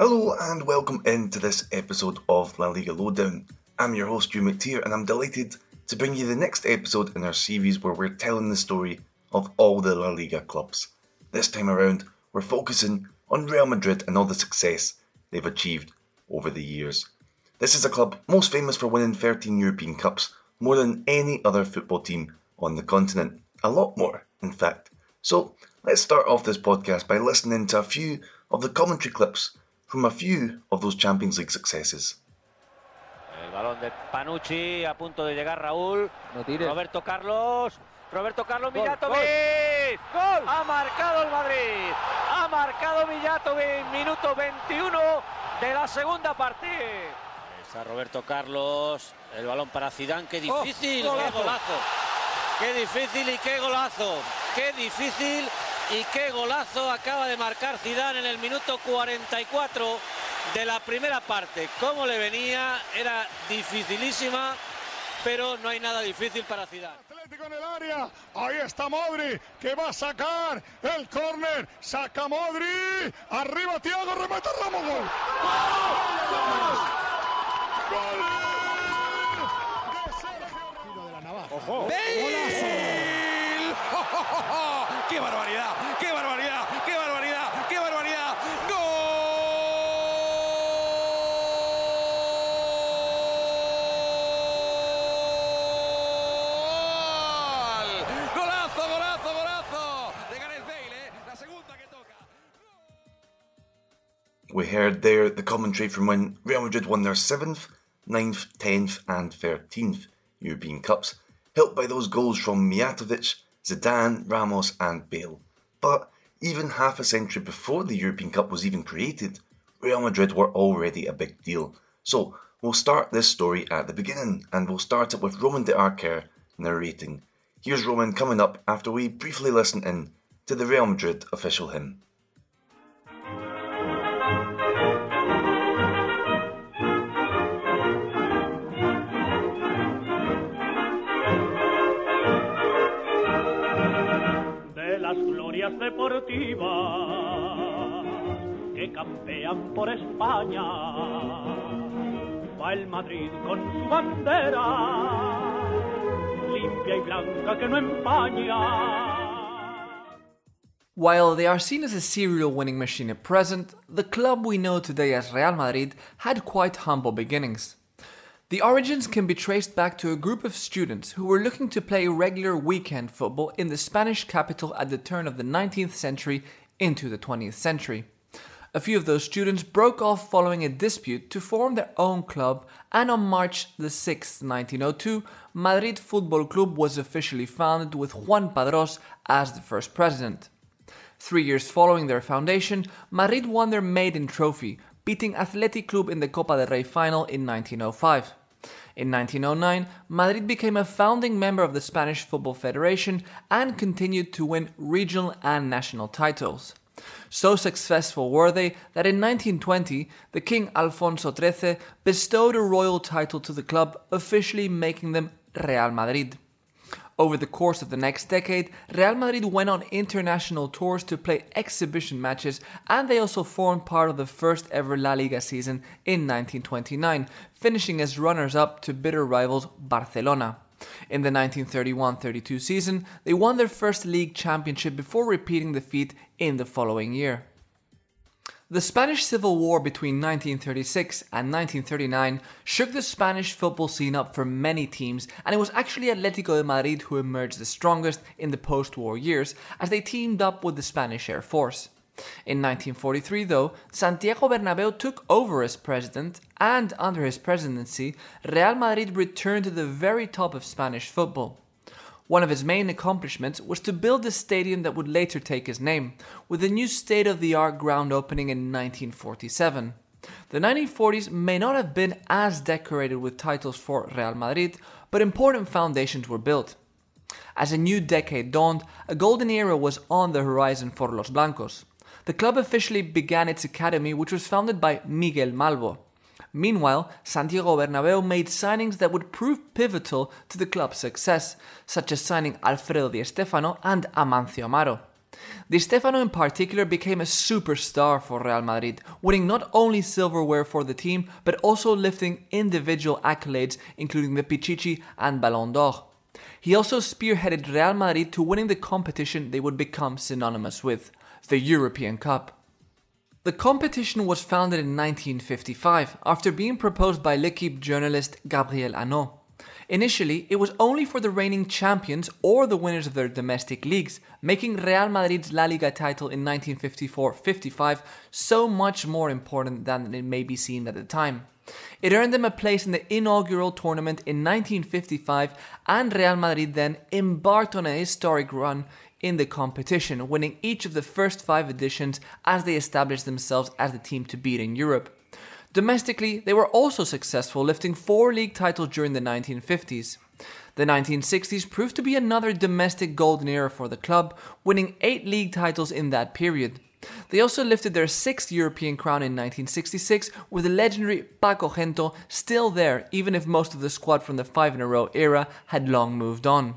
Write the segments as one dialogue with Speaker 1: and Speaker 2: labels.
Speaker 1: Hello and welcome into this episode of La Liga Lowdown. I'm your host, Euan McTear, and I'm delighted to bring you the next episode in our series where we're telling the story of all the La Liga clubs. This time around, we're focusing on Real Madrid and all the success they've achieved over the years. This is a club most famous for winning 13 European Cups, more than any other football team on the continent. A lot more, in fact. So, let's start off this podcast by listening to a few of the commentary clips from a few of those Champions League successes.
Speaker 2: El balón de Panucci, a punto de llegar Raúl.
Speaker 3: No.
Speaker 2: Roberto Carlos. Roberto Carlos
Speaker 3: Gol,
Speaker 2: Villatovic.
Speaker 3: ¡Gol!
Speaker 2: Ha marcado el Madrid. Ha marcado Villatovic. Minuto 21 de la segunda parte. Está Roberto Carlos. El balón para Zidane. Qué
Speaker 3: Oh,
Speaker 2: difícil.
Speaker 3: golazo.
Speaker 2: qué golazo. Qué difícil y qué golazo. Qué difícil y qué golazo acaba de marcar Zidane en el minuto 44 de la primera parte. Cómo le venía, era dificilísima, pero no hay nada difícil para Zidane.
Speaker 4: Atlético en el área. Ahí está Modri que va a sacar el córner. Saca Modri. Arriba Tiago, remata Ramos. Gol. Gol. De Sergio de la Navaja. Ojo.
Speaker 5: ¡Qué barbaridad! ¡Qué barbaridad! ¡Qué barbaridad! ¡Qué barbaridad! ¡Gol! ¡Golazo, golazo, golazo! De Gareth Bale, ¿eh? La segunda que toca.
Speaker 1: We heard there the commentary from when Real Madrid won their 7th, 9th, 10th, and 13th European Cups, helped by those goals from Mijatovic, Zidane, Ramos, and Bale. But even half a century before the European Cup was even created, Real Madrid were already a big deal. So we'll start this story at the beginning, and we'll start it with Roman de Arquer narrating. Here's Roman coming up after we briefly listen in to the Real Madrid official hymn.
Speaker 6: Las glorias deportivas que campean por España. Va el Madrid con su bandera, limpia y blanca que no empaña.
Speaker 3: While they are seen as a serial winning machine at present, the club we know today as Real Madrid had quite humble beginnings. The origins can be traced back to a group of students who were looking to play regular weekend football in the Spanish capital at the turn of the 19th century into the 20th century. A few of those students broke off following a dispute to form their own club, and on March the 6th, 1902, Madrid Football Club was officially founded with Juan Padros as the first president. Three years following their foundation, Madrid won their maiden trophy, beating Athletic Club in the Copa del Rey final in 1905. In 1909, Madrid became a founding member of the Spanish Football Federation and continued to win regional and national titles. So successful were they that in 1920, the King Alfonso XIII bestowed a royal title to the club, officially making them Real Madrid. Over the course of the next decade, Real Madrid went on international tours to play exhibition matches, and they also formed part of the first ever La Liga season in 1929, finishing as runners up to bitter rivals Barcelona. In the 1931 32 season, they won their first league championship before repeating the feat in the following year. The Spanish Civil War between 1936 and 1939 shook the Spanish football scene up for many teams, and it was actually Atletico de Madrid who emerged the strongest in the post war years as they teamed up with the Spanish Air Force. In 1943, though, Santiago Bernabeu took over as president, and under his presidency, Real Madrid returned to the very top of Spanish football. One of his main accomplishments was to build the stadium that would later take his name, with a new state of the art ground opening in 1947. The 1940s may not have been as decorated with titles for Real Madrid, but important foundations were built. As a new decade dawned, a golden era was on the horizon for Los Blancos. The club officially began its academy, which was founded by Miguel Malbo. Meanwhile, Santiago Bernabeu made signings that would prove pivotal to the club's success, such as signing Alfredo Di Stefano and Amancio Amaro. Di Stefano in particular became a superstar for Real Madrid, winning not only silverware for the team, but also lifting individual accolades including the Pichichi and Ballon d'Or. He also spearheaded Real Madrid to winning the competition they would become synonymous with, the European Cup. The competition was founded in 1955 after being proposed by L'Equipe journalist Gabriel Hanot. Initially, it was only for the reigning champions or the winners of their domestic leagues, making Real Madrid's La Liga title in 1954 55 so much more important than it may be seen at the time. It earned them a place in the inaugural tournament in 1955, and Real Madrid then embarked on a historic run in the competition, winning each of the first five editions as they established themselves as the team to beat in Europe. Domestically, they were also successful, lifting four league titles during the 1950s. The 1960s proved to be another domestic golden era for the club, winning eight league titles in that period. They also lifted their sixth European crown in 1966, with the legendary Paco Gento still there, even if most of the squad from the five in a row era had long moved on.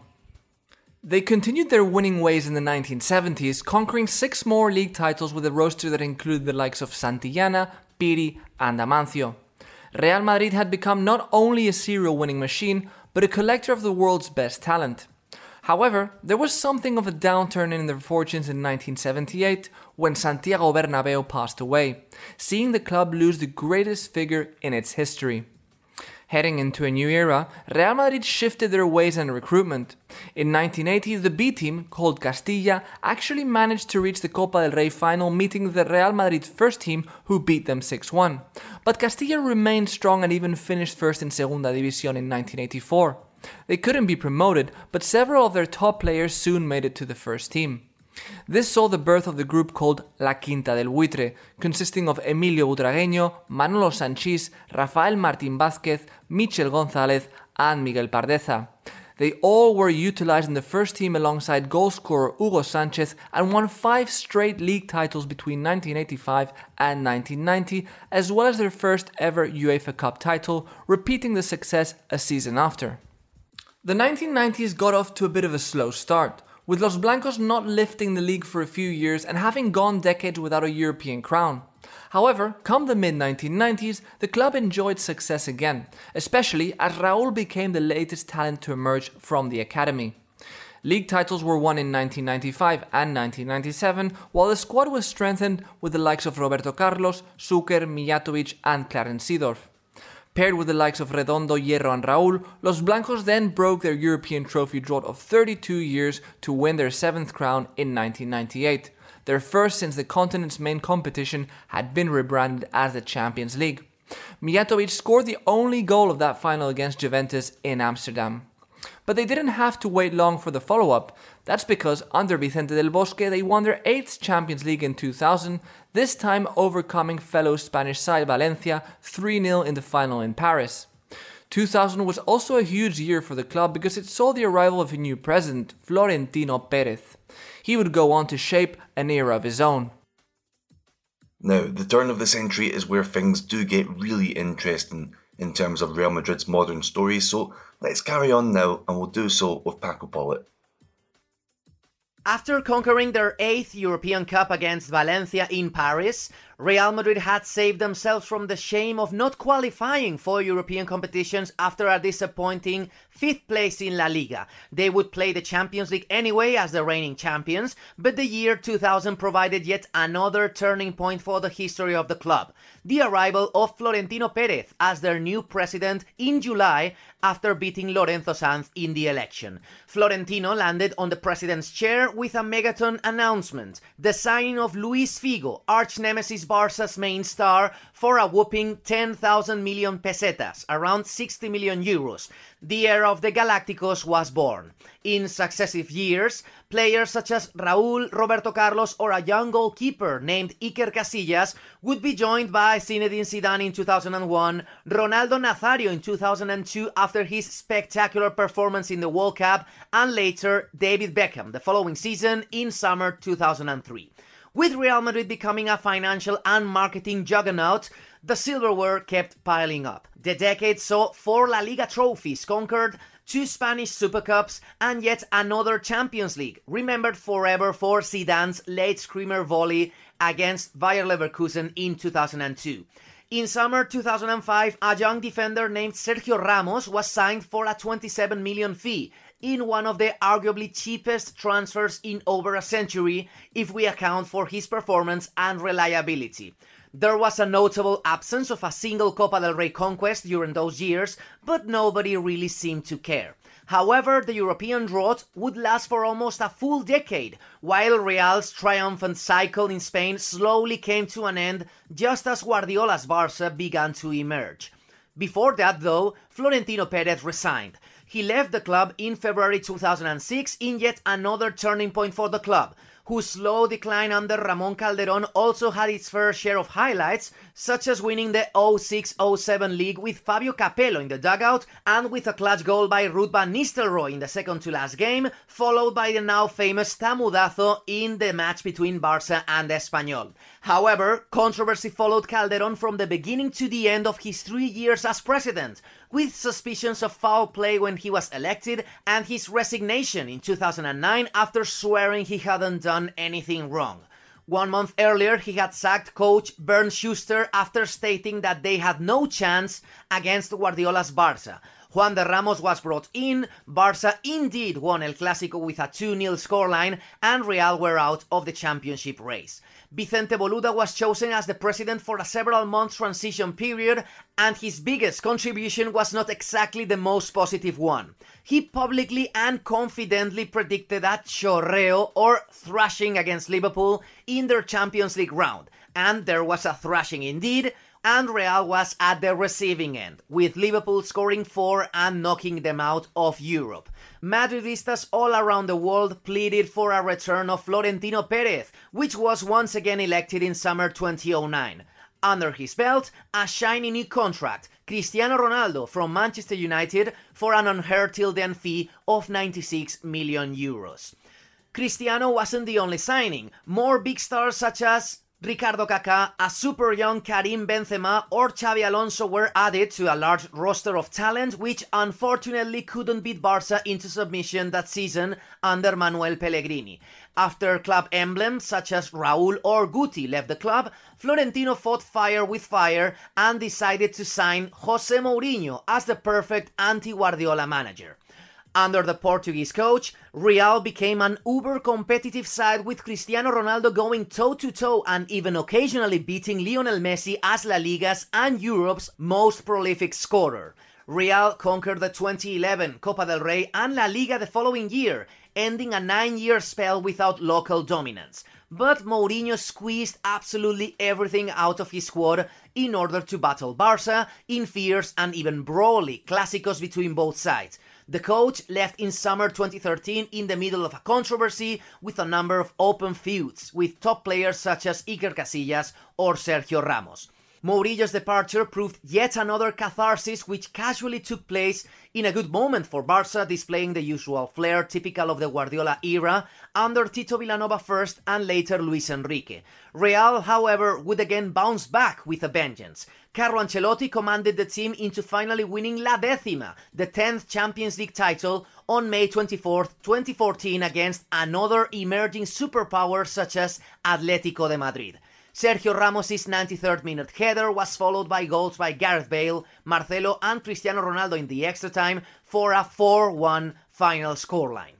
Speaker 3: They continued their winning ways in the 1970s, conquering six more league titles with a roster that included the likes of Santillana, Pirri, and Amancio. Real Madrid had become not only a serial winning machine, but a collector of the world's best talent. However, there was something of a downturn in their fortunes in 1978 when Santiago Bernabeu passed away, seeing the club lose the greatest figure in its history. Heading into a new era, Real Madrid shifted their ways and recruitment. In 1980, the B team, called Castilla, actually managed to reach the Copa del Rey final, meeting the Real Madrid first team, who beat them 6 1. But Castilla remained strong and even finished first in Segunda División in 1984. They couldn't be promoted, but several of their top players soon made it to the first team. This saw the birth of the group called La Quinta del Buitre, consisting of Emilio Butragueño, Manolo Sanchís, Rafael Martín Vázquez, Michel González, and Miguel Pardeza. They all were utilized in the first team alongside goalscorer Hugo Sanchez and won five straight league titles between 1985 and 1990, as well as their first ever UEFA Cup title, repeating the success a season after. The 1990s got off to a bit of a slow start with Los Blancos not lifting the league for a few years and having gone decades without a European crown. However, come the mid 1990s, the club enjoyed success again, especially as Raul became the latest talent to emerge from the academy. League titles were won in 1995 and 1997, while the squad was strengthened with the likes of Roberto Carlos, Suker, Mijatovic, and Clarence Seedorf. Paired with the likes of Redondo, Hierro, and Raul, Los Blancos then broke their European trophy drought of 32 years to win their seventh crown in 1998, their first since the continent's main competition had been rebranded as the Champions League. Mijatovic scored the only goal of that final against Juventus in Amsterdam. But they didn't have to wait long for the follow up. That's because under Vicente del Bosque they won their 8th Champions League in 2000, this time overcoming fellow Spanish side Valencia 3 0 in the final in Paris. 2000 was also a huge year for the club because it saw the arrival of a new president, Florentino Perez. He would go on to shape an era of his own.
Speaker 1: Now, the turn of the century is where things do get really interesting in terms of Real Madrid's modern story, so let's carry on now and we'll do so with Paco Polit.
Speaker 7: After conquering their eighth European Cup against Valencia in Paris, Real Madrid had saved themselves from the shame of not qualifying for European competitions after a disappointing fifth place in La Liga. They would play the Champions League anyway as the reigning champions, but the year 2000 provided yet another turning point for the history of the club. The arrival of Florentino Perez as their new president in July after beating Lorenzo Sanz in the election. Florentino landed on the president's chair with a megaton announcement the signing of Luis Figo, arch nemesis Barca's main star, for a whopping 10,000 million pesetas, around 60 million euros. The of the Galacticos was born. In successive years, players such as Raúl, Roberto Carlos, or a young goalkeeper named Iker Casillas would be joined by Zinedine Zidane in 2001, Ronaldo Nazario in 2002 after his spectacular performance in the World Cup, and later David Beckham the following season in summer 2003. With Real Madrid becoming a financial and marketing juggernaut, the silverware kept piling up. The decade saw four La Liga trophies conquered, two Spanish Super Cups, and yet another Champions League, remembered forever for Zidane's late screamer volley against Bayer Leverkusen in 2002. In summer 2005, a young defender named Sergio Ramos was signed for a 27 million fee in one of the arguably cheapest transfers in over a century if we account for his performance and reliability. There was a notable absence of a single Copa del Rey conquest during those years, but nobody really seemed to care. However, the European drought would last for almost a full decade, while Real's triumphant cycle in Spain slowly came to an end just as Guardiola's Barca began to emerge. Before that, though, Florentino Perez resigned. He left the club in February 2006 in yet another turning point for the club, whose slow decline under Ramon Calderon also had its fair share of highlights, such as winning the 06-07 league with Fabio Capello in the dugout and with a clutch goal by Ruud van Nistelrooy in the second to last game, followed by the now famous Tamudazo in the match between Barca and Espanyol. However, controversy followed Calderon from the beginning to the end of his three years as president, with suspicions of foul play when he was elected and his resignation in 2009 after swearing he hadn't done anything wrong. One month earlier, he had sacked coach Bernd Schuster after stating that they had no chance against Guardiola's Barca. Juande Ramos was brought in, Barca indeed won El Clásico with a 2 0 scoreline, and Real were out of the championship race. Vicente Boluda was chosen as the president for a several month transition period, and his biggest contribution was not exactly the most positive one. He publicly and confidently predicted a chorreo or thrashing against Liverpool in their Champions League round, and there was a thrashing indeed and Real was at the receiving end, with Liverpool scoring four and knocking them out of Europe. Madridistas all around the world pleaded for a return of Florentino Perez, which was once again elected in summer 2009. Under his belt, a shiny new contract, Cristiano Ronaldo from Manchester United for an unheard till then fee of 96 million euros. Cristiano wasn't the only signing. More big stars such as Ricardo Kaká, a super young Karim Benzema, or Xabi Alonso were added to a large roster of talent, which unfortunately couldn't beat Barca into submission that season under Manuel Pellegrini. After club emblems such as Raúl or Guti left the club, Florentino fought fire with fire and decided to sign Jose Mourinho as the perfect anti-Guardiola manager. Under the Portuguese coach, Real became an uber competitive side with Cristiano Ronaldo going toe to toe and even occasionally beating Lionel Messi as La Liga's and Europe's most prolific scorer. Real conquered the 2011 Copa del Rey and La Liga the following year, ending a nine year spell without local dominance. But Mourinho squeezed absolutely everything out of his squad in order to battle Barca in fierce and even brawly clásicos between both sides. The coach left in summer 2013 in the middle of a controversy with a number of open feuds with top players such as Iker Casillas or Sergio Ramos. Mourinho's departure proved yet another catharsis which casually took place in a good moment for Barca, displaying the usual flair typical of the Guardiola era under Tito Vilanova first and later Luis Enrique. Real, however, would again bounce back with a vengeance. Carlo Ancelotti commanded the team into finally winning La Décima, the 10th Champions League title, on May 24, 2014 against another emerging superpower such as Atletico de Madrid. Sergio Ramos' 93rd minute header was followed by goals by Gareth Bale, Marcelo, and Cristiano Ronaldo in the extra time for a 4 1 final scoreline.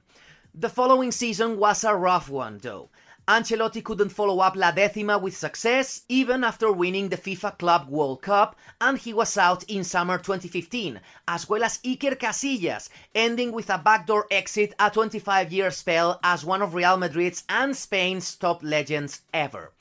Speaker 7: The following season was a rough one, though. Ancelotti couldn't follow up La Décima with success even after winning the FIFA Club World Cup, and he was out in summer 2015, as well as Iker Casillas, ending with a backdoor exit a 25 year spell as one of Real Madrid's and Spain's top legends ever.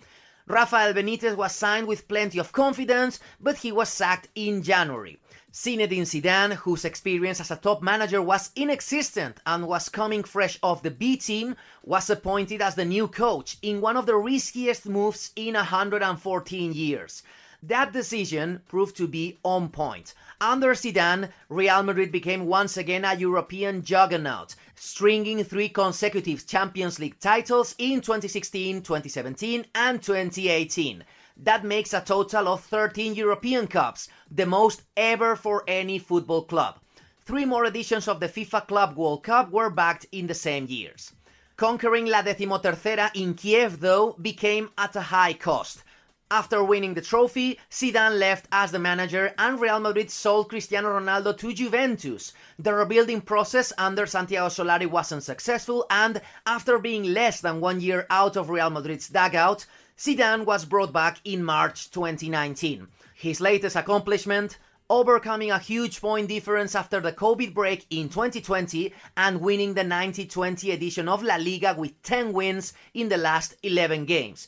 Speaker 7: Rafael Benitez was signed with plenty of confidence, but he was sacked in January. Zinedine Zidane, whose experience as a top manager was inexistent and was coming fresh off the B team, was appointed as the new coach in one of the riskiest moves in 114 years. That decision proved to be on point. Under Zidane, Real Madrid became once again a European juggernaut, stringing three consecutive Champions League titles in 2016, 2017, and 2018. That makes a total of 13 European Cups, the most ever for any football club. Three more editions of the FIFA Club World Cup were backed in the same years. Conquering La Decimotercera in Kiev, though, became at a high cost. After winning the trophy, Zidane left as the manager and Real Madrid sold Cristiano Ronaldo to Juventus. The rebuilding process under Santiago Solari wasn't successful and after being less than one year out of Real Madrid's dugout, Zidane was brought back in March 2019. His latest accomplishment, overcoming a huge point difference after the COVID break in 2020 and winning the 90-20 edition of La Liga with 10 wins in the last 11 games.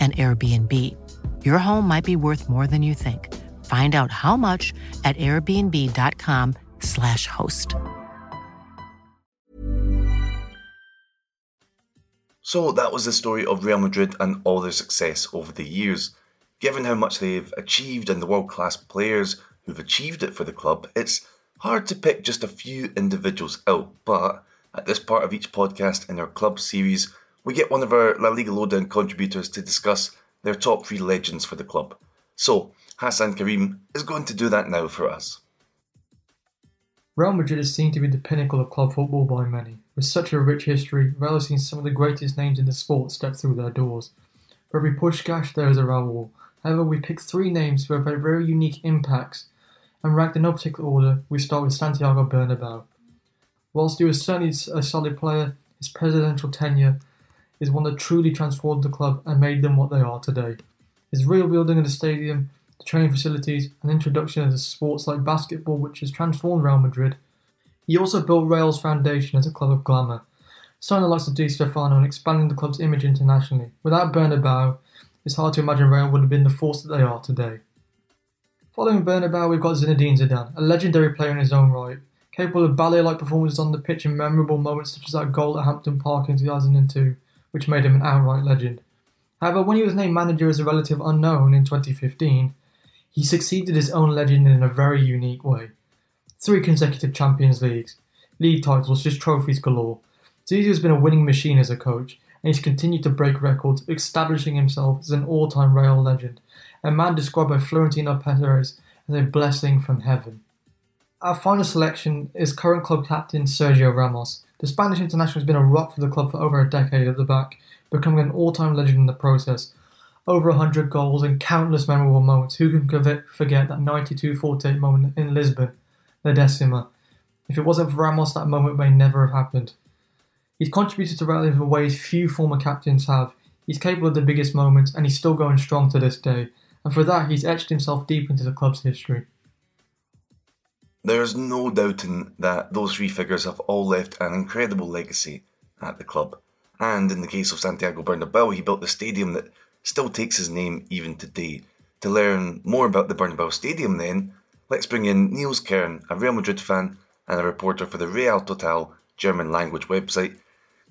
Speaker 8: an Airbnb. Your home might be worth more than you think. Find out how much at airbnb.com/slash host.
Speaker 1: So that was the story of Real Madrid and all their success over the years. Given how much they've achieved and the world class players who've achieved it for the club, it's hard to pick just a few individuals out, but at this part of each podcast in our club series, we get one of our La Liga Lowdown contributors to discuss their top three legends for the club. So, Hasan Karim is going to do that now for us.
Speaker 9: Real Madrid is seen to be the pinnacle of club football by many. With such a rich history, Real has seen some of the greatest names in the sport step through their doors. For every Puskás, there is a Raul. However, we pick three names who have had very unique impacts, and ranked in no particular order, we start with Santiago Bernabeu. Whilst he was certainly a solid player, his presidential tenure is one that truly transformed the club and made them what they are today. His real rebuilding of the stadium, the training facilities, and introduction of sports like basketball, which has transformed Real Madrid. He also built Real's foundation as a club of glamour, signing the likes of Di Stefano and expanding the club's image internationally. Without Bernabeu, it's hard to imagine Real would have been the force that they are today. Following Bernabeu, we've got Zinedine Zidane, a legendary player in his own right, capable of ballet-like performances on the pitch in memorable moments such as that goal at Hampden Park in 2002, which made him an outright legend. However, when he was named manager as a relative unknown in 2015, he succeeded his own legend in a very unique way. Three consecutive Champions Leagues, league titles, just trophies galore. Zizou has been a winning machine as a coach, and he's continued to break records, establishing himself as an all-time Real legend, a man described by Florentino Perez as a blessing from heaven. Our final selection is current club captain Sergio Ramos. The Spanish international has been a rock for the club for over a decade at the back, becoming an all-time legend in the process. Over 100 goals and countless memorable moments. Who can forget that 92-48 moment in Lisbon, the Decima? If it wasn't for Ramos, that moment may never have happened. He's contributed to Real in ways few former captains have. He's capable of the biggest moments, and he's still going strong to this day. And for that, he's etched himself deep into the club's history.
Speaker 1: There's no doubting that those three figures have all left an incredible legacy at the club. And in the case of Santiago Bernabeu, he built the stadium that still takes his name even today. To learn more about the Bernabeu Stadium, then, let's bring in Nils Kern, a Real Madrid fan and a reporter for the Real Total German language website.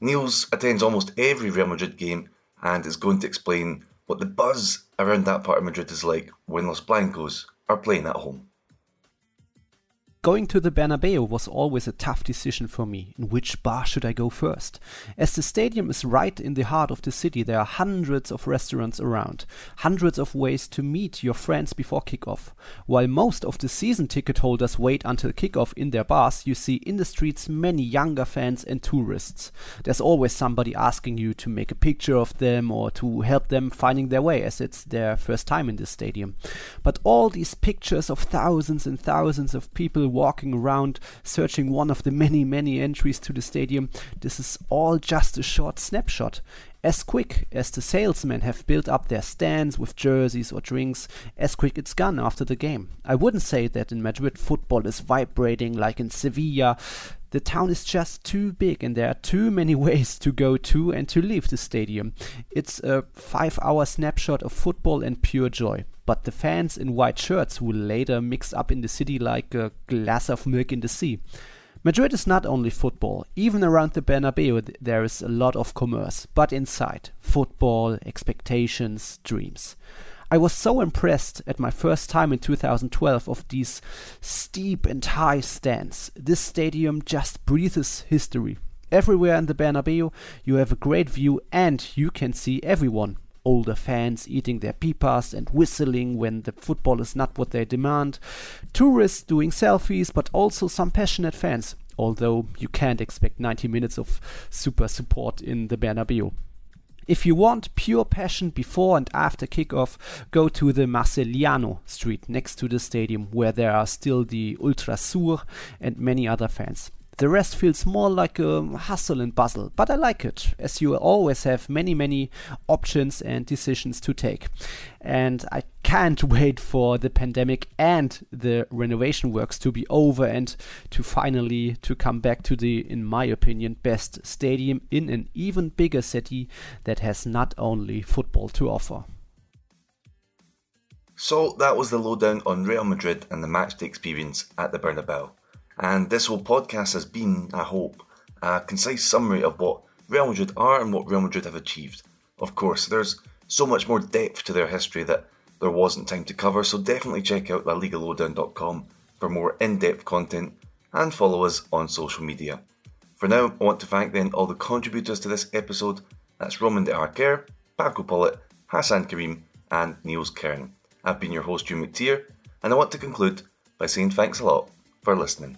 Speaker 1: Niels attends almost every Real Madrid game and is going to explain what the buzz around that part of Madrid is like when Los Blancos are playing at home.
Speaker 10: Going to the Bernabeu was always a tough decision for me. In which bar should I go first? As the stadium is right in the heart of the city, there are hundreds of restaurants around, hundreds of ways to meet your friends before kickoff. While most of the season ticket holders wait until kickoff in their bars, you see in the streets many younger fans and tourists. There's always somebody asking you to make a picture of them or to help them finding their way as it's their first time in the stadium. But all these pictures of thousands and thousands of people walking around searching one of the many, many entries to the stadium. This is all just a short snapshot. As quick as the salesmen have built up their stands with jerseys or drinks, as quick it's gone after the game. I wouldn't say that in Madrid football is vibrating like in Sevilla. The town is just too big and there are too many ways to go to and to leave the stadium. It's a five hour snapshot of football and pure joy but the fans in white shirts will later mix up in the city like a glass of milk in the sea. Madrid is not only football. Even around the Bernabeu there is a lot of commerce, but inside, football, expectations, dreams. I was so impressed at my first time in 2012 of these steep and high stands. This stadium just breathes history. Everywhere in the Bernabeu you have a great view and you can see everyone older fans eating their pipas and whistling when the football is not what they demand, tourists doing selfies, but also some passionate fans, although you can't expect 90 minutes of super support in the Bernabeu. If you want pure passion before and after kickoff, go to the Marceliano street next to the stadium where there are still the Ultra Sur and many other fans. The rest feels more like a hustle and bustle, but I like it, as you always have many, many options and decisions to take. And I can't wait for the pandemic and the renovation works to be over and to finally to come back to the, in my opinion, best stadium in an even bigger city that has not only football to offer.
Speaker 1: So that was the lowdown on Real Madrid and the matchday experience at the Bernabeu. And this whole podcast has been, I hope, a concise summary of what Real Madrid are and what Real Madrid have achieved. Of course, there's so much more depth to their history that there wasn't time to cover, so definitely check out LaLigaLowdown.com for more in-depth content and follow us on social media. For now, I want to thank then all the contributors to this episode. That's Roman de Arquer, Paco Polit, Hasan Karim, and Nils Kern. I've been your host, Euan McTear, and I want to conclude by saying thanks a lot for listening.